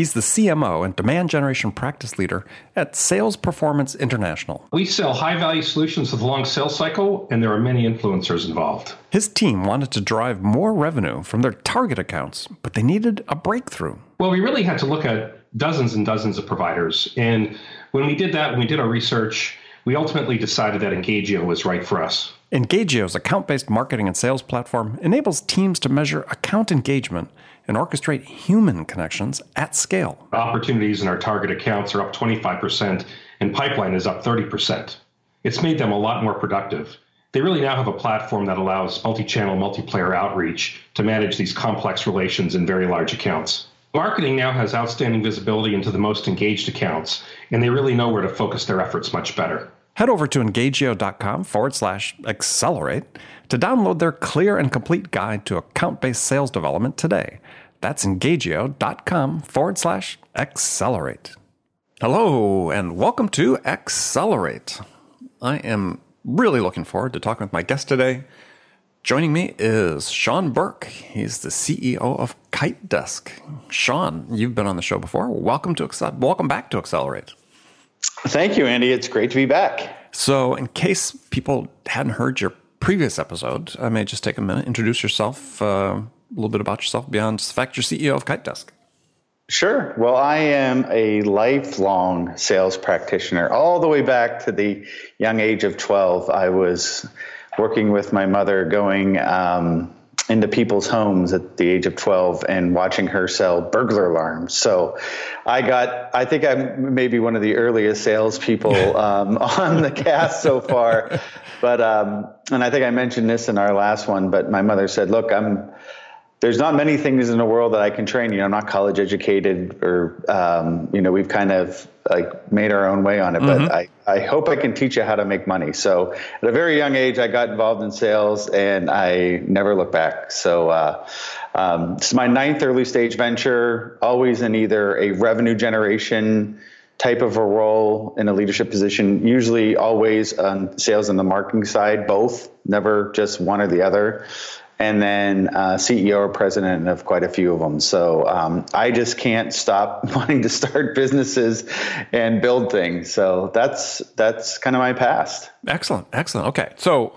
He's the CMO and demand generation practice leader at Sales Performance International. We sell high value solutions with a long sales cycle, and there are many influencers involved. His team wanted to drive more revenue from their target accounts, but they needed a breakthrough. Well, we really had to look at dozens and dozens of providers. And when we did that, when we did our research, we ultimately decided that Engagio was right for us. Engagio's account based marketing and sales platform enables teams to measure account engagement and orchestrate human connections at scale. Opportunities in our target accounts are up 25%, and pipeline is up 30%. It's made them a lot more productive. They really now have a platform that allows multi channel, multiplayer outreach to manage these complex relations in very large accounts. Marketing now has outstanding visibility into the most engaged accounts, and they really know where to focus their efforts much better. Head over to engagio.com forward slash accelerate to download their clear and complete guide to account based sales development today. That's engagio.com forward slash accelerate. Hello, and welcome to Accelerate. I am really looking forward to talking with my guest today. Joining me is Sean Burke. He's the CEO of Kite Desk. Sean, you've been on the show before. Welcome to welcome back to Accelerate. Thank you, Andy. It's great to be back. So, in case people hadn't heard your previous episode, I may just take a minute, introduce yourself, uh, a little bit about yourself beyond the fact you're CEO of Kite Desk. Sure. Well, I am a lifelong sales practitioner. All the way back to the young age of 12, I was working with my mother going um, into people's homes at the age of 12 and watching her sell burglar alarms. So I got, I think I'm maybe one of the earliest salespeople um, on the cast so far. But, um, and I think I mentioned this in our last one, but my mother said, look, I'm, there's not many things in the world that I can train. You know, I'm not college educated, or um, you know, we've kind of like made our own way on it. Mm-hmm. But I, I hope I can teach you how to make money. So at a very young age, I got involved in sales, and I never looked back. So uh, um, this is my ninth early stage venture. Always in either a revenue generation type of a role in a leadership position. Usually, always on sales and the marketing side, both. Never just one or the other and then uh, CEO or president of quite a few of them. So um, I just can't stop wanting to start businesses and build things. So that's that's kind of my past. Excellent, excellent. Okay, so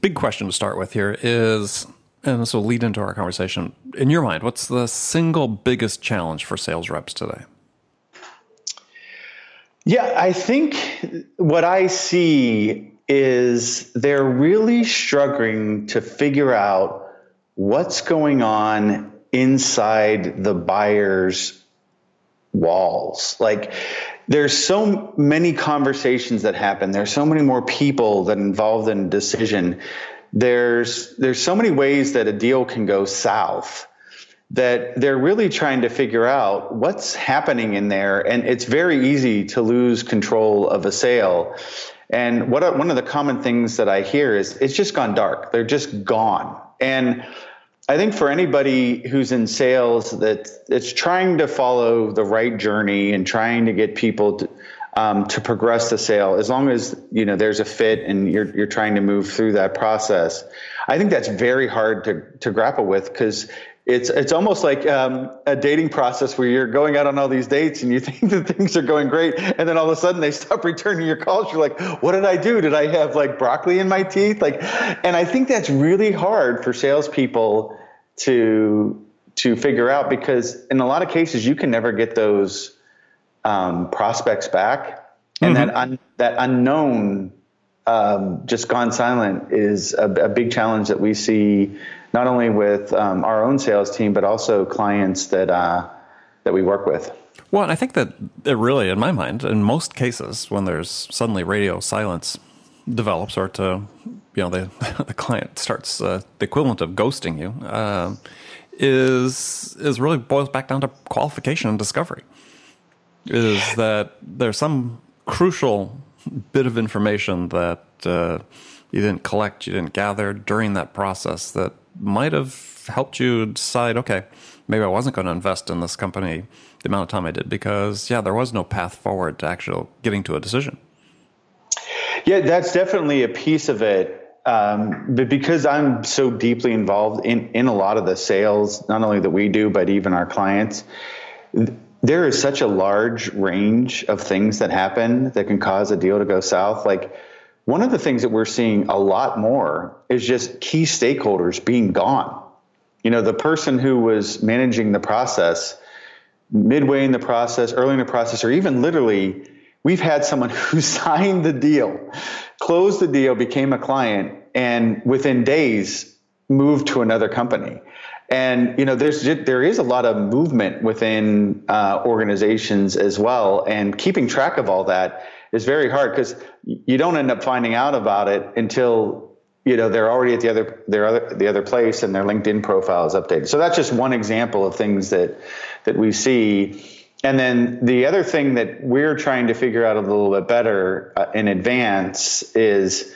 big question to start with here is, and this will lead into our conversation. In your mind, what's the single biggest challenge for sales reps today? Yeah, I think what I see is they're really struggling to figure out what's going on inside the buyer's walls. Like there's so many conversations that happen. There's so many more people that involved in decision. There's there's so many ways that a deal can go south that they're really trying to figure out what's happening in there and it's very easy to lose control of a sale and what one of the common things that I hear is it's just gone dark. They're just gone. And I think for anybody who's in sales that it's trying to follow the right journey and trying to get people to, um, to progress the sale, as long as you know there's a fit and you're you're trying to move through that process, I think that's very hard to to grapple with because it's it's almost like um, a dating process where you're going out on all these dates and you think that things are going great, and then all of a sudden they stop returning your calls. You're like, "What did I do? Did I have like broccoli in my teeth?" Like, and I think that's really hard for salespeople to to figure out because in a lot of cases you can never get those um, prospects back, and mm-hmm. that un, that unknown um, just gone silent is a, a big challenge that we see not only with um, our own sales team, but also clients that uh, that we work with. Well, I think that it really, in my mind, in most cases, when there's suddenly radio silence develops, or to you know the the client starts uh, the equivalent of ghosting you, uh, is is really boils back down to qualification and discovery. is that there's some crucial bit of information that uh, you didn't collect, you didn't gather during that process that might have helped you decide, okay, maybe I wasn't going to invest in this company the amount of time I did because, yeah, there was no path forward to actually getting to a decision. Yeah, that's definitely a piece of it. Um, but because I'm so deeply involved in, in a lot of the sales, not only that we do, but even our clients, there is such a large range of things that happen that can cause a deal to go south. Like one of the things that we're seeing a lot more is just key stakeholders being gone. You know, the person who was managing the process midway in the process, early in the process, or even literally, we've had someone who signed the deal, closed the deal, became a client, and within days moved to another company. And you know, there's there is a lot of movement within uh, organizations as well, and keeping track of all that is very hard because you don't end up finding out about it until you know they're already at the other their other the other place and their LinkedIn profile is updated. So that's just one example of things that that we see. And then the other thing that we're trying to figure out a little bit better uh, in advance is,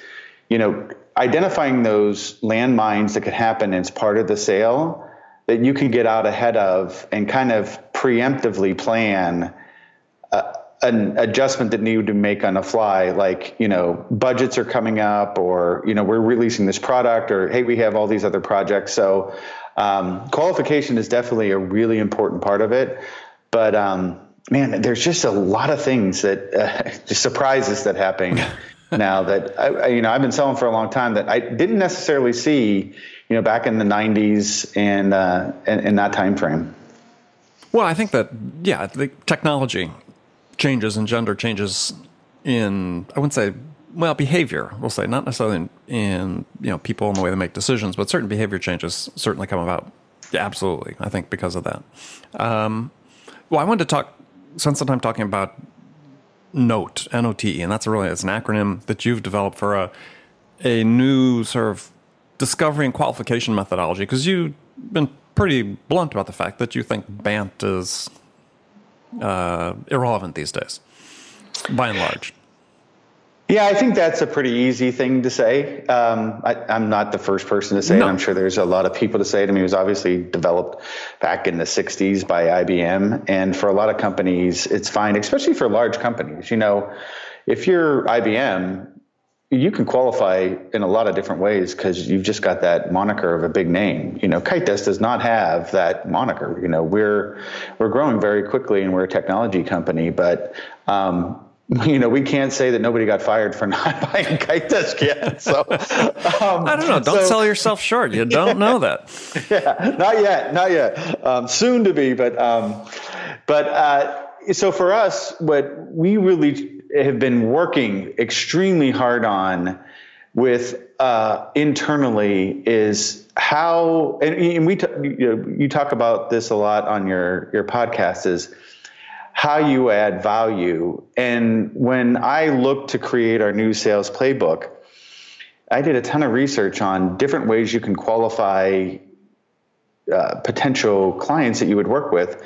you know, identifying those landmines that could happen as part of the sale that you can get out ahead of and kind of preemptively plan uh, an adjustment that needed to make on the fly, like, you know, budgets are coming up or, you know, we're releasing this product or, hey, we have all these other projects. So um, qualification is definitely a really important part of it. But, um, man, there's just a lot of things that uh, just surprises that happen now that, I, you know, I've been selling for a long time that I didn't necessarily see, you know, back in the 90s and, uh, in, in that time frame. Well, I think that, yeah, the technology changes and gender changes in I wouldn't say well behavior we'll say not necessarily in, in you know people and the way they make decisions but certain behavior changes certainly come about. Yeah, absolutely I think because of that. Um, well I wanted to talk spend some time talking about note N-O-T and that's really it's an acronym that you've developed for a a new sort of discovery and qualification methodology because you've been pretty blunt about the fact that you think BANT is uh, irrelevant these days, by and large. Yeah, I think that's a pretty easy thing to say. Um, I, am not the first person to say no. it. I'm sure there's a lot of people to say it. I mean, it was obviously developed back in the 60s by IBM. And for a lot of companies, it's fine, especially for large companies. You know, if you're IBM, you can qualify in a lot of different ways because you've just got that moniker of a big name. You know, Kitedesk does not have that moniker. You know, we're we're growing very quickly and we're a technology company, but um, you know, we can't say that nobody got fired for not buying Kitedesk yet. So um, I don't know. Don't so, sell yourself short. You don't know that. yeah, not yet, not yet. Um, soon to be, but um, but uh, so for us, what we really have been working extremely hard on with uh, internally is how and, and we t- you, know, you talk about this a lot on your your podcast is how you add value. And when i look to create our new sales playbook i did a ton of research on different ways you can qualify uh, potential clients that you would work with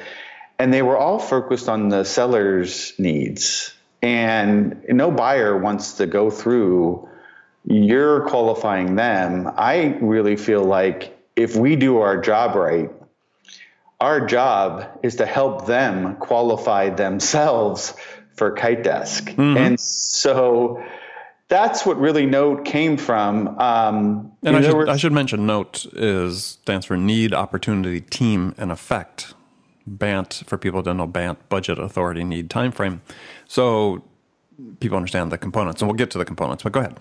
and they were all focused on the seller's needs and no buyer wants to go through you're qualifying them. I really feel like if we do our job right, our job is to help them qualify themselves for Kitedesk. Mm-hmm. And so that's what really Note came from. Um, and I should, were, I should, mention Note is stands for Need, Opportunity, Team, and Effect. BANT, for people who don't know BANT, Budget, Authority, Need, Time Frame. So people understand the components, and we'll get to the components. But go ahead.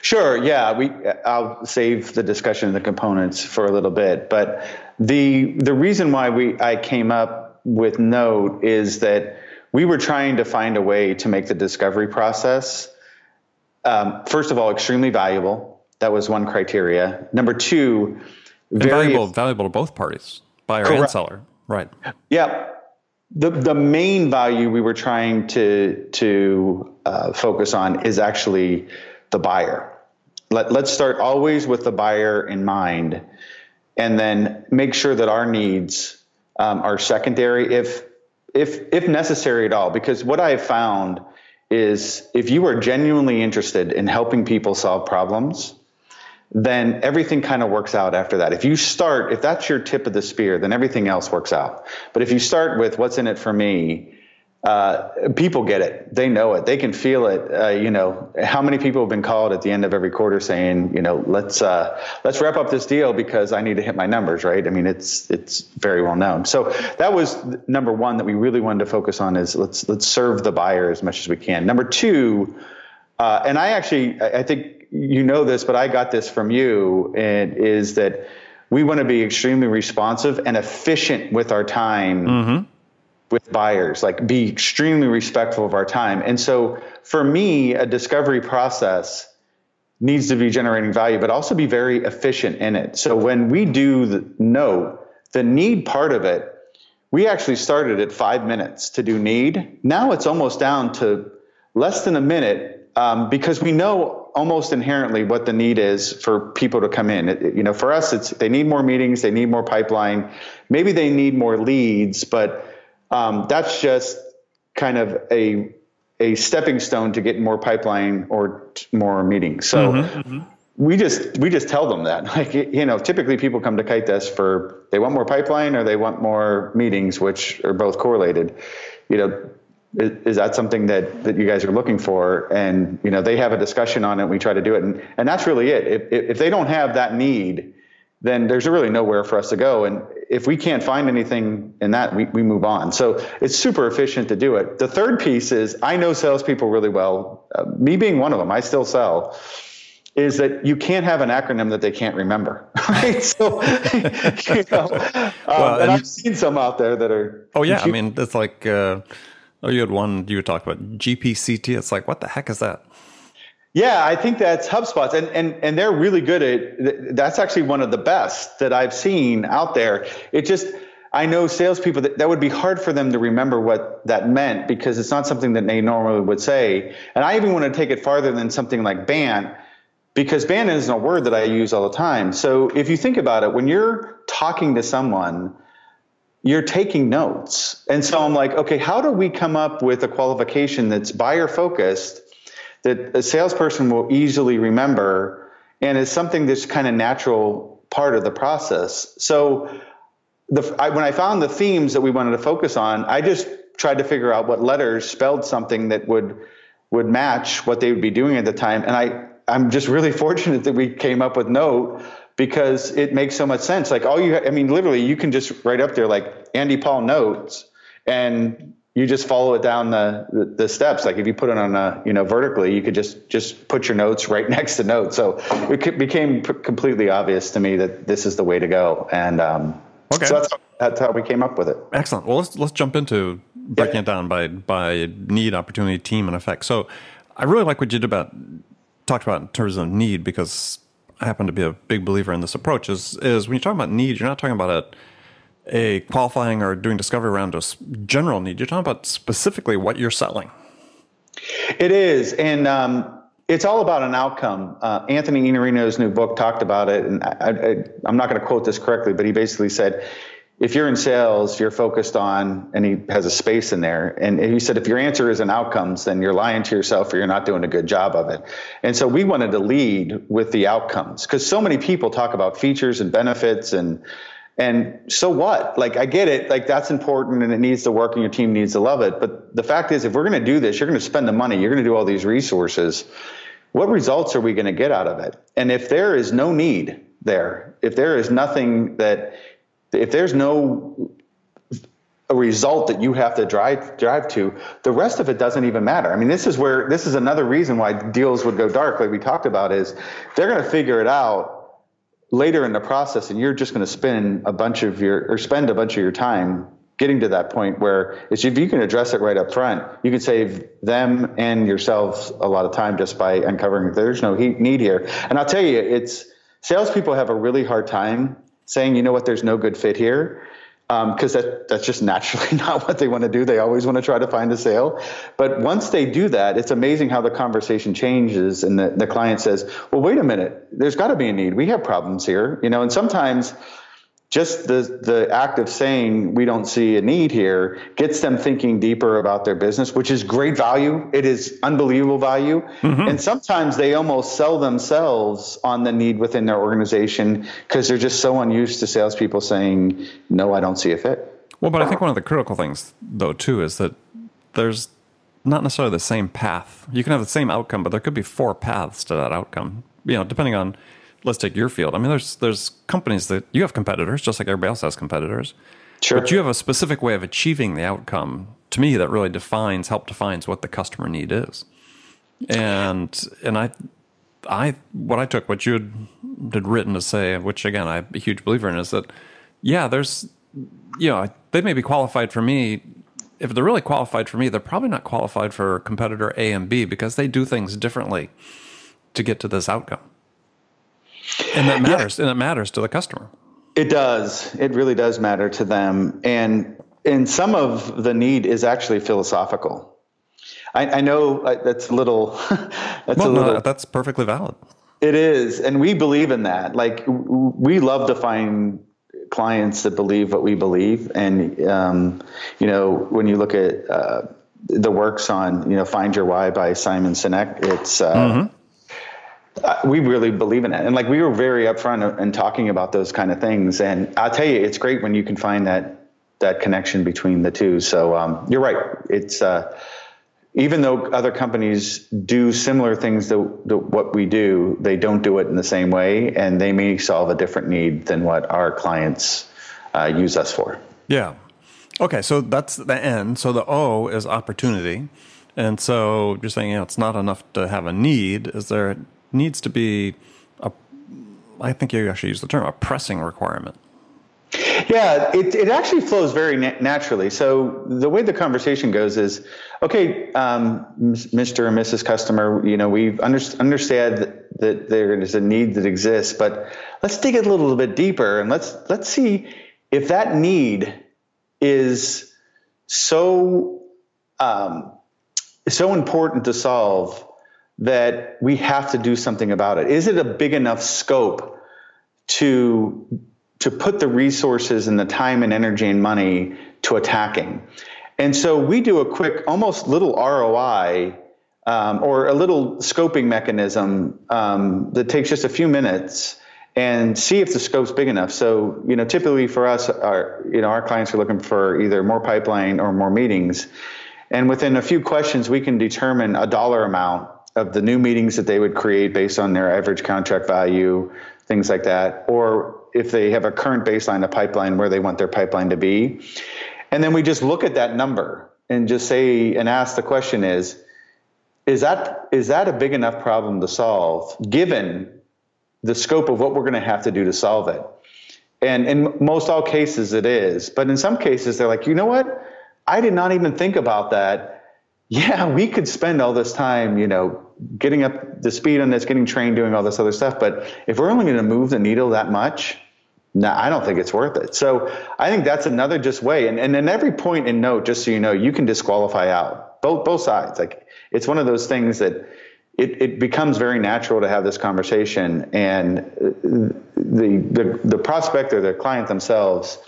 Sure. Yeah, we. I'll save the discussion of the components for a little bit, but the the reason why we I came up with Note is that we were trying to find a way to make the discovery process, um, first of all, extremely valuable. That was one criteria. Number two, very valuable, valuable to both parties, buyer correct. and seller. Right. Yeah the the main value we were trying to to uh, focus on is actually the buyer. Let let's start always with the buyer in mind, and then make sure that our needs um, are secondary if if if necessary at all. Because what I have found is if you are genuinely interested in helping people solve problems, then everything kind of works out after that. If you start, if that's your tip of the spear, then everything else works out. But if you start with what's in it for me, uh, people get it. They know it. They can feel it. Uh, you know, how many people have been called at the end of every quarter saying, you know, let's uh, let's wrap up this deal because I need to hit my numbers, right? I mean, it's it's very well known. So that was number one that we really wanted to focus on is let's let's serve the buyer as much as we can. Number two, uh, and I actually I think you know this, but I got this from you, and is that we want to be extremely responsive and efficient with our time. Mm-hmm with buyers, like be extremely respectful of our time. And so for me, a discovery process needs to be generating value, but also be very efficient in it. So when we do the note, the need part of it, we actually started at five minutes to do need. Now it's almost down to less than a minute um, because we know almost inherently what the need is for people to come in. It, you know, for us, it's they need more meetings, they need more pipeline, maybe they need more leads, but um, that's just kind of a a stepping stone to get more pipeline or more meetings. So mm-hmm, mm-hmm. we just we just tell them that like you know typically people come to kite desk for they want more pipeline or they want more meetings which are both correlated. You know is, that something that, that you guys are looking for? And you know they have a discussion on it. We try to do it, and and that's really it. If if they don't have that need, then there's really nowhere for us to go. And if we can't find anything in that, we, we move on. So it's super efficient to do it. The third piece is I know salespeople really well, uh, me being one of them, I still sell. Is that you can't have an acronym that they can't remember, right? So, you know, um, well, and, and, I've seen some out there that are. Oh yeah, I mean, it's like, uh, oh, you had one you were talking about GPCT. It's like, what the heck is that? Yeah, I think that's HubSpot's, and and and they're really good at. That's actually one of the best that I've seen out there. It just, I know salespeople that that would be hard for them to remember what that meant because it's not something that they normally would say. And I even want to take it farther than something like BANT, because BANT isn't a word that I use all the time. So if you think about it, when you're talking to someone, you're taking notes, and so I'm like, okay, how do we come up with a qualification that's buyer focused? that a salesperson will easily remember and is something that's kind of natural part of the process. So the, I, when I found the themes that we wanted to focus on, I just tried to figure out what letters spelled something that would would match what they would be doing at the time. And I I'm just really fortunate that we came up with Note because it makes so much sense. Like all you, I mean, literally, you can just write up there like Andy Paul notes, and you just follow it down the, the, the steps. Like if you put it on a you know vertically, you could just just put your notes right next to notes. So it became p- completely obvious to me that this is the way to go. And um, okay, so that's how, that's how we came up with it. Excellent. Well, let's let's jump into breaking yeah. it down by by need, opportunity, team, and effect. So I really like what you did about talked about in terms of need because happen to be a big believer in this approach. Is is when you're talking about need, you're not talking about a a qualifying or doing discovery around a general need. You're talking about specifically what you're selling. It is, and um, it's all about an outcome. Uh, Anthony Iannarino's new book talked about it, and I, am not going to quote this correctly, but he basically said, if you're in sales, you're focused on, and he has a space in there. And he said, if your answer is in outcomes, then you're lying to yourself or you're not doing a good job of it. And so we wanted to lead with the outcomes because so many people talk about features and benefits and and so what? Like, I get it. Like, that's important and it needs to work and your team needs to love it. But the fact is, if we're going to do this, you're going to spend the money, you're going to do all these resources. What results are we going to get out of it? And if there is no need there, if there is nothing that, if there's no a result that you have to drive drive to the rest of it doesn't even matter. I mean this is where this is another reason why deals would go dark like we talked about is they're going to figure it out later in the process and you're just going to spend a bunch of your or spend a bunch of your time getting to that point where if you can address it right up front you can save them and yourselves a lot of time just by uncovering there's no need here. And i'll tell you it's salespeople have a really hard time saying you know what there's no good fit here because um, that, that's just naturally not what they want to do. They always want to try to find a sale. But once they do that, it's amazing how the conversation changes and the, the client says, well, wait a minute, there's got to be a need. We have problems here, you know, and sometimes just the the act of saying we don't see a need here gets them thinking deeper about their business, which is great value. It is unbelievable value, mm-hmm. and sometimes they almost sell themselves on the need within their organization because they're just so unused to salespeople saying no, I don't see a fit. Well, but I think one of the critical things though too is that there's not necessarily the same path. You can have the same outcome, but there could be four paths to that outcome. You know, depending on let's take your field. I mean, there's there's companies that you have competitors, just like everybody else has competitors. Sure. But you have a specific way of achieving the outcome. To me, that really defines, help defines what the customer need is. And and I, I what I took what you had, had written to say, which again I'm a huge believer in, is that yeah, there's you know they may be qualified for me. If they're really qualified for me, they're probably not qualified for competitor A and B because they do things differently to get to this outcome. And that matters, yeah. and it matters to the customer. It does. It really does matter to them, and and some of the need is actually philosophical. I, I know that's a little. that's well, a little. No, that's perfectly valid. It is, and we believe in that. Like we love to find clients that believe what we believe, and um, you know when you look at uh, the works on you know Find Your Why by Simon Sinek, it's. Uh, mm-hmm uh, we really believe in it. And like we were very upfront and talking about those kind of things. And I'll tell you, it's great when you can find that that connection between the two. So um, you're right. It's uh, even though other companies do similar things to, to, what we do, they don't do it in the same way, and they may solve a different need than what our clients uh, use us for. Yeah. Okay, so that's the N. So the O is opportunity. And so you're saying you know, it's not enough to have a need. Is there needs to be a, I think you actually use the term, a pressing requirement. Yeah, it, it actually flows very na- naturally. So the way the conversation goes is, okay, um, Mr. and Mrs. Customer, you know, we under- understand that, there is a need that exists, but let's dig a little bit deeper and let's let's see if that need is so um, so important to solve that we have to do something about it? Is it a big enough scope to to put the resources and the time and energy and money to attacking? And so we do a quick, almost little ROI um, or a little scoping mechanism um, that takes just a few minutes and see if the scope's big enough. So, you know, typically for us, our you know our clients are looking for either more pipeline or more meetings, and within a few questions, we can determine a dollar amount of the new meetings that they would create based on their average contract value, things like that, or if they have a current baseline a pipeline where they want their pipeline to be. And then we just look at that number and just say and ask the question is is that is that a big enough problem to solve given the scope of what we're going to have to do to solve it? And in most all cases it is, but in some cases they're like, "You know what? I did not even think about that." Yeah, we could spend all this time, you know, getting up the speed on this, getting trained, doing all this other stuff. But if we're only going to move the needle that much, no, I don't think it's worth it. So I think that's another just way. And and every point in note, just so you know, you can disqualify out both both sides. Like it's one of those things that it, it becomes very natural to have this conversation, and the the the prospect or the client themselves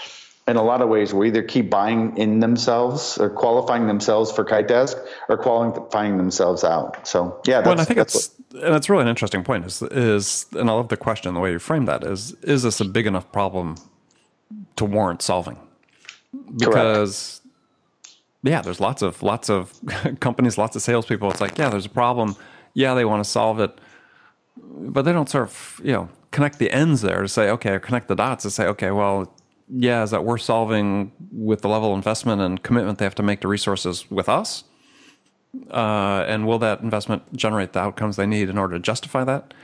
in a lot of ways will either keep buying in themselves or qualifying themselves for kite desk or qualifying themselves out. So yeah, well, I think it's what, and it's really an interesting point. Is is and I love the question the way you frame that is is this a big enough problem to warrant solving? Because correct. yeah, there's lots of lots of companies, lots of salespeople. It's like yeah, there's a problem. Yeah, they want to solve it, but they don't sort of you know connect the ends there to say okay, or connect the dots to say okay, well yeah, is that worth solving with the level of investment and commitment they have to make to resources with us? Uh, and will that investment generate the outcomes they need in order to justify that?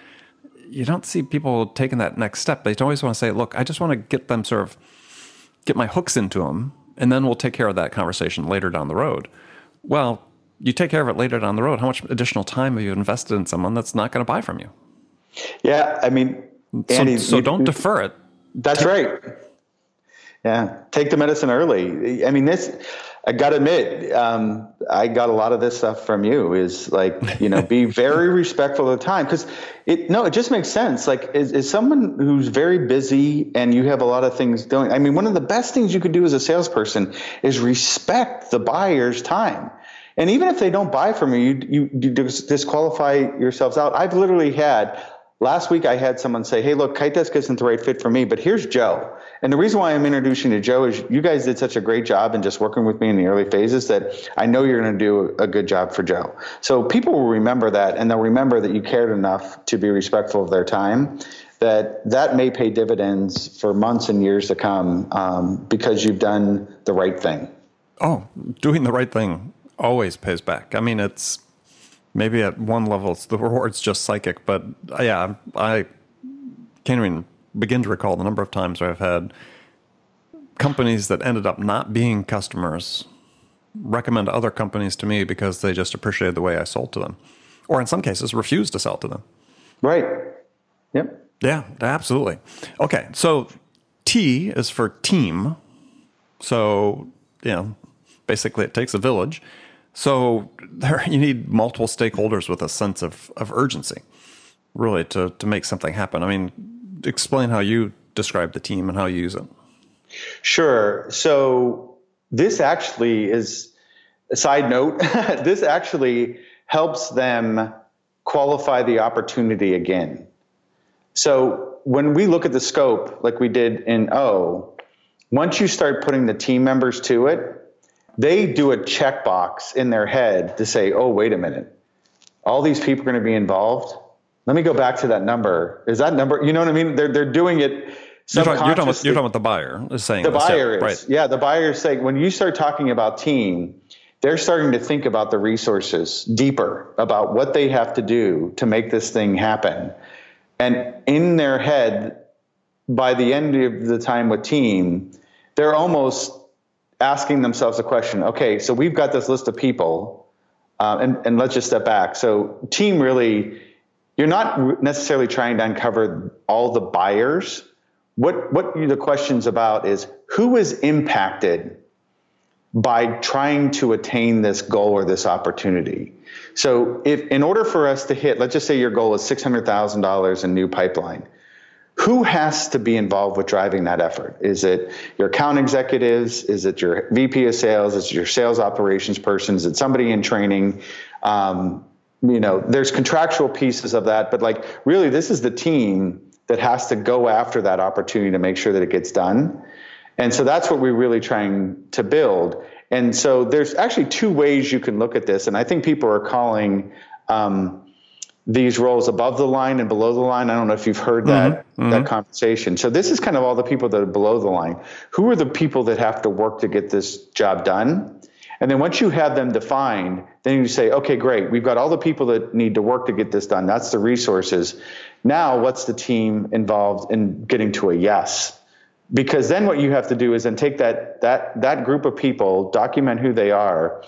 You don't see people taking that next step. They always want to say, look, I just want to get them sort of get my hooks into them, and then we'll take care of that conversation later down the road. Well, you take care of it later down the road. How much additional time have you invested in someone that's not going to buy from you? Yeah, I mean, Andy, so, so you, don't defer it. That's right. Yeah, take the medicine early. I mean, this. I got to admit, um, I got a lot of this stuff from you. Is like, you know, be very respectful of the time because it. No, it just makes sense. Like, is, is someone who's very busy and you have a lot of things doing. I mean, one of the best things you could do as a salesperson is respect the buyer's time. And even if they don't buy from you, you, you disqualify yourselves out. I've literally had last week I had someone say, "Hey, look, Kite Desk isn't the right fit for me, but here's Joe." And the reason why I'm introducing you to Joe is you guys did such a great job in just working with me in the early phases that I know you're going to do a good job for Joe. So people will remember that, and they'll remember that you cared enough to be respectful of their time. That that may pay dividends for months and years to come um, because you've done the right thing. Oh, doing the right thing always pays back. I mean, it's maybe at one level it's the reward's just psychic, but uh, yeah, I can't even begin to recall the number of times where I've had companies that ended up not being customers recommend other companies to me because they just appreciated the way I sold to them, or in some cases refused to sell to them. Right. Yep. Yeah, absolutely. Okay, so T is for team. So, you know, basically it takes a village. So there you need multiple stakeholders with a sense of, of urgency, really, to, to make something happen. I mean, explain how you describe the team and how you use it. Sure. So this actually is a side note. this actually helps them qualify the opportunity again. So when we look at the scope, like we did in O, once you start putting the team members to it, they do a checkbox in their head to say, oh, wait a minute, all these people are going to be involved let me go back to that number. Is that number? You know what I mean? They're they're doing it. You're talking, you're, talking about, you're talking the buyer is saying the buyer is right. yeah the buyer is saying when you start talking about team they're starting to think about the resources deeper about what they have to do to make this thing happen and in their head by the end of the time with team they're almost asking themselves a question okay so we've got this list of people uh, and, and let's just step back so team really you're not necessarily trying to uncover all the buyers. What what the question's about is who is impacted by trying to attain this goal or this opportunity. So if in order for us to hit, let's just say your goal is six hundred thousand dollars in new pipeline, who has to be involved with driving that effort? Is it your account executives? Is it your VP of sales? Is it your sales operations person? Is it somebody in training? Um, you know, there's contractual pieces of that, but like really, this is the team that has to go after that opportunity to make sure that it gets done. And so that's what we're really trying to build. And so there's actually two ways you can look at this. And I think people are calling um, these roles above the line and below the line. I don't know if you've heard that mm-hmm. mm-hmm. that conversation. So this is kind of all the people that are below the line. Who are the people that have to work to get this job done? And then once you have them defined, then you say, okay, great. We've got all the people that need to work to get this done. That's the resources. Now, what's the team involved in getting to a yes? Because then what you have to do is then take that that that group of people, document who they are,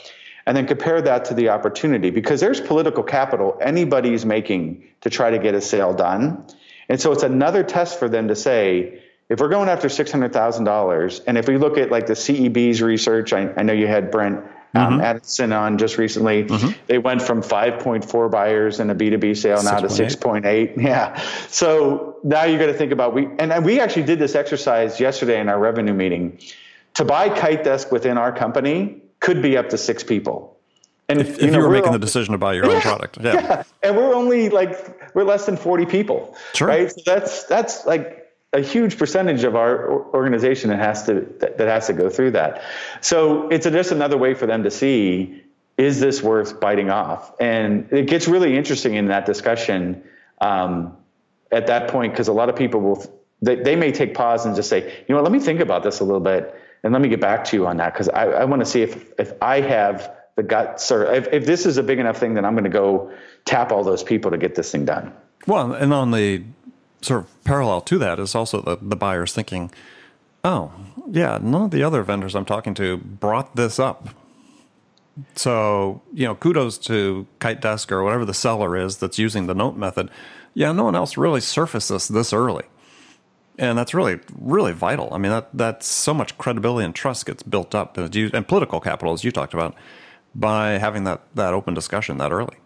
and then compare that to the opportunity. Because there's political capital anybody's making to try to get a sale done. And so it's another test for them to say, if we're going after six hundred thousand dollars, and if we look at like the CEB's research, I, I know you had Brent um, mm-hmm. Adamson on just recently, mm-hmm. they went from five point four buyers in a B two B sale now to six point eight. Yeah, so now you got to think about we and we actually did this exercise yesterday in our revenue meeting. To buy Kite Desk within our company could be up to six people. And if, you, know, you were making the decision to buy your yeah, own product, yeah. yeah. and we're only like we're less than forty people, sure. right? So that's that's like a huge percentage of our organization that has to that, has to go through that. So it's just another way for them to see is this worth biting off, and it gets really interesting in that discussion um, at that point because a lot of people will they, they may take pause and just say, you know what, let me think about this a little bit and let me get back to you on that because I, I want to see if if I have the guts or if, if this is a big enough thing, that I'm going to go tap all those people to get this thing done. Well, and on the sort of parallel to that is also the, the buyers thinking, oh, yeah, none of the other vendors I'm talking to brought this up. So, you know, kudos to Kite Desk or whatever the seller is that's using the note method. Yeah, no one else really surfaced this this early. And that's really really vital. I mean, that that's so much credibility and trust gets built up, and, political capital, as you talked about, by having that that open discussion that early.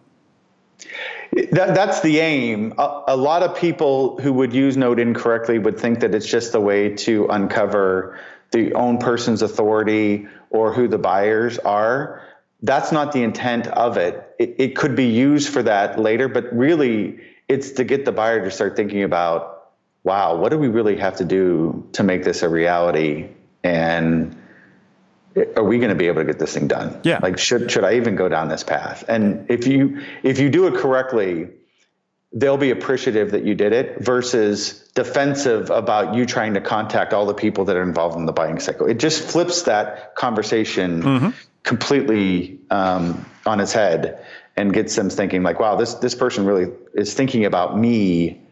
That, that's the aim. A, a, lot of people who would use Note incorrectly would think that it's just a way to uncover the own person's authority or who the buyers are. That's not the intent of it. It, it could be used for that later, but really, it's to get the buyer to start thinking about wow, what do we really have to do to make this a reality? And are we going to be able to get this thing done? Yeah. Like, should should I even go down this path? And if you if you do it correctly, they'll be appreciative that you did it versus defensive about you trying to contact all the people that are involved in the buying cycle. It just flips that conversation mm-hmm. completely um, on its head and gets them thinking like, wow, this this person really is thinking about me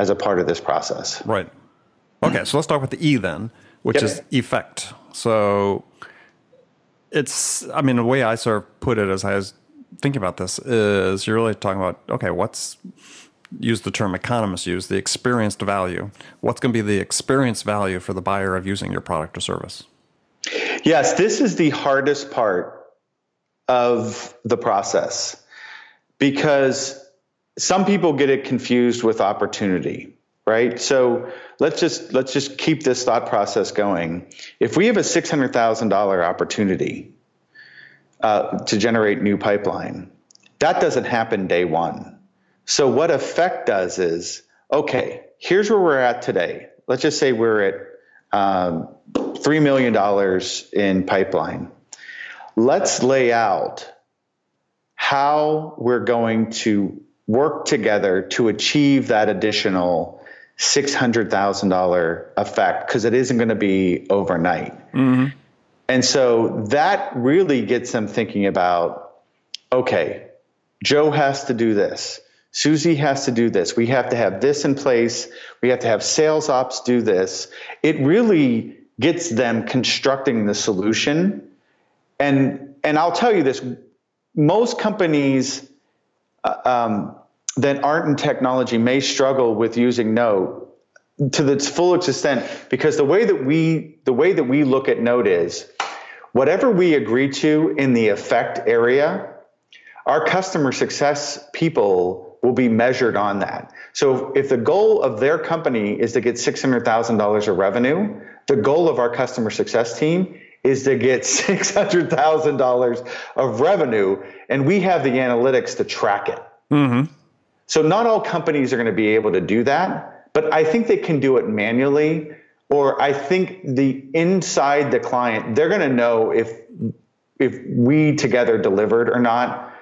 as a part of this process. Right. Okay, so let's start with the E then, which yep. is effect. So it's, I mean, the way I sort of put it as I was thinking about this is you're really talking about, okay, what's, use the term economists use, the experienced value. What's going to be the experience value for the buyer of using your product or service? Yes, this is the hardest part of the process because some people get it confused with opportunity right? So let's just let's just keep this thought process going. If we have a $600000 opportunity uh, to generate new pipeline that doesn't happen day one. So what effect does is okay here's where we're at today. Let's just say we're at um, $3 million in pipeline. Let's lay out how we're going to work together to achieve that additional $600,000 effect because it isn't going to be overnight. Mm-hmm. And so that really gets them thinking about okay, Joe has to do this. Susie has to do this. We have to have this in place. We have to have sales ops do this. It really gets them constructing the solution. And and I'll tell you this: most companies uh, um, that art and technology may struggle with using Note to its full extent because the way that we the way that we look at note is whatever we agree to in the effect area, our customer success people will be measured on that. So if the goal of their company is to get $600,000 of revenue, the goal of our customer success team is to get $600,000 of revenue and we have the analytics to track it. Mm-hmm. So not all companies are going to be able to do that, but I think they can do it manually. Or I think the inside the client, they're going to know if if we together delivered or not.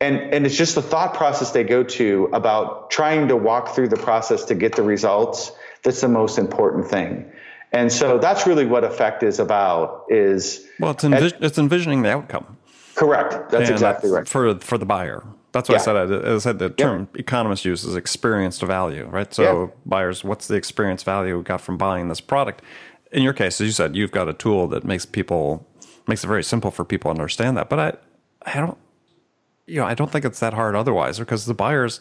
And and it's just the thought process they go to about trying to walk through the process to get the results that's the most important thing. And so that's really what effect is about is well it's, envis- it's envisioning the outcome. Correct. That's exactly right. For for the buyer. That's what yeah. I said. I, I said the term yep. economist uses experienced value, right? So yep. buyers, what's the experience value we got from buying this product? In your case, as you said, you've got a tool that makes people makes it very simple for people to understand that. But I, I don't, you know, I don't think it's that hard otherwise, because the buyers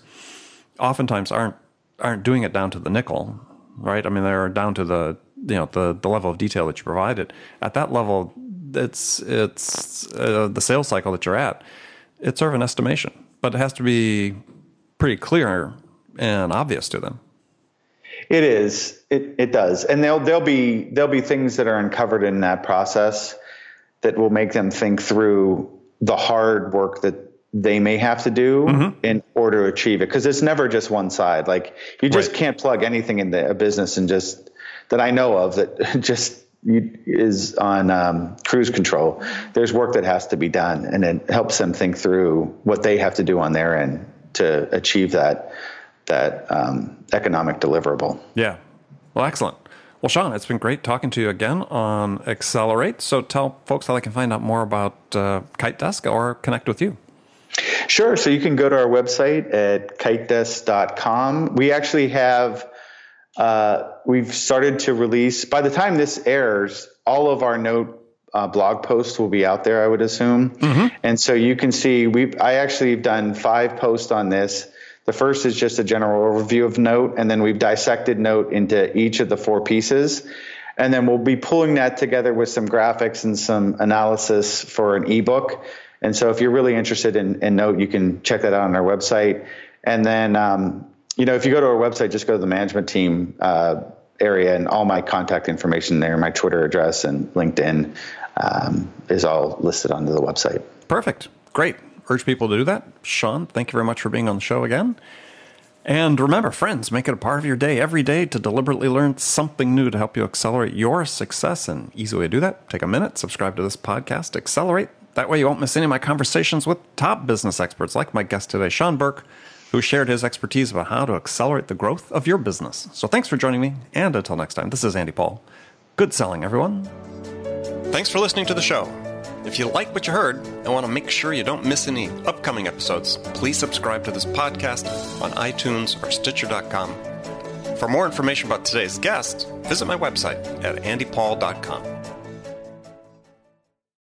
oftentimes aren't aren't doing it down to the nickel, right? I mean, they're down to the you know the the level of detail that you provided. At that level, it's it's uh, the sales cycle that you're at. It's sort of an estimation but it has to be pretty clear and obvious to them. It is. It it does, and there'll there'll be there'll be things that are uncovered in that process that will make them think through the hard work that they may have to do mm-hmm. in order to achieve it because it's never just one side like you just right. can't plug anything into a business and just that i know of that just is on um, cruise control, there's work that has to be done, and it helps them think through what they have to do on their end to achieve that that um, economic deliverable. Yeah. Well, excellent. Well, Sean, it's been great talking to you again on Accelerate. So tell folks how they can find out more about uh, Kite Desk or connect with you. Sure. So you can go to our website at kitedesk.com. We actually have uh, we've started to release. By the time this airs, all of our note uh, blog posts will be out there. I would assume, mm-hmm. and so you can see we. I actually have done five posts on this. The first is just a general overview of Note, and then we've dissected Note into each of the four pieces. And then we'll be pulling that together with some graphics and some analysis for an ebook. And so if you're really interested in, in Note, you can check that out on our website. And then, um, you know, if you go to our website, just go to the management team uh, area and all my contact information there, my Twitter address and LinkedIn um, is all listed onto the website. Perfect. Great. Urge people to do that. Sean, thank you very much for being on the show again. And remember, friends, make it a part of your day every day to deliberately learn something new to help you accelerate your success. And easy way to do that, take a minute, subscribe to this podcast, accelerate. That way you won't miss any of my conversations with top business experts like my guest today, Sean Burke, who shared his expertise about how to accelerate the growth of your business. So thanks for joining me. And until next time, this is Andy Paul. Good selling, everyone. Thanks for listening to the show. If you like what you heard and want to make sure you don't miss any upcoming episodes, please subscribe to this podcast on iTunes or Stitcher.com. For more information about today's guest, visit my website at andypaul.com.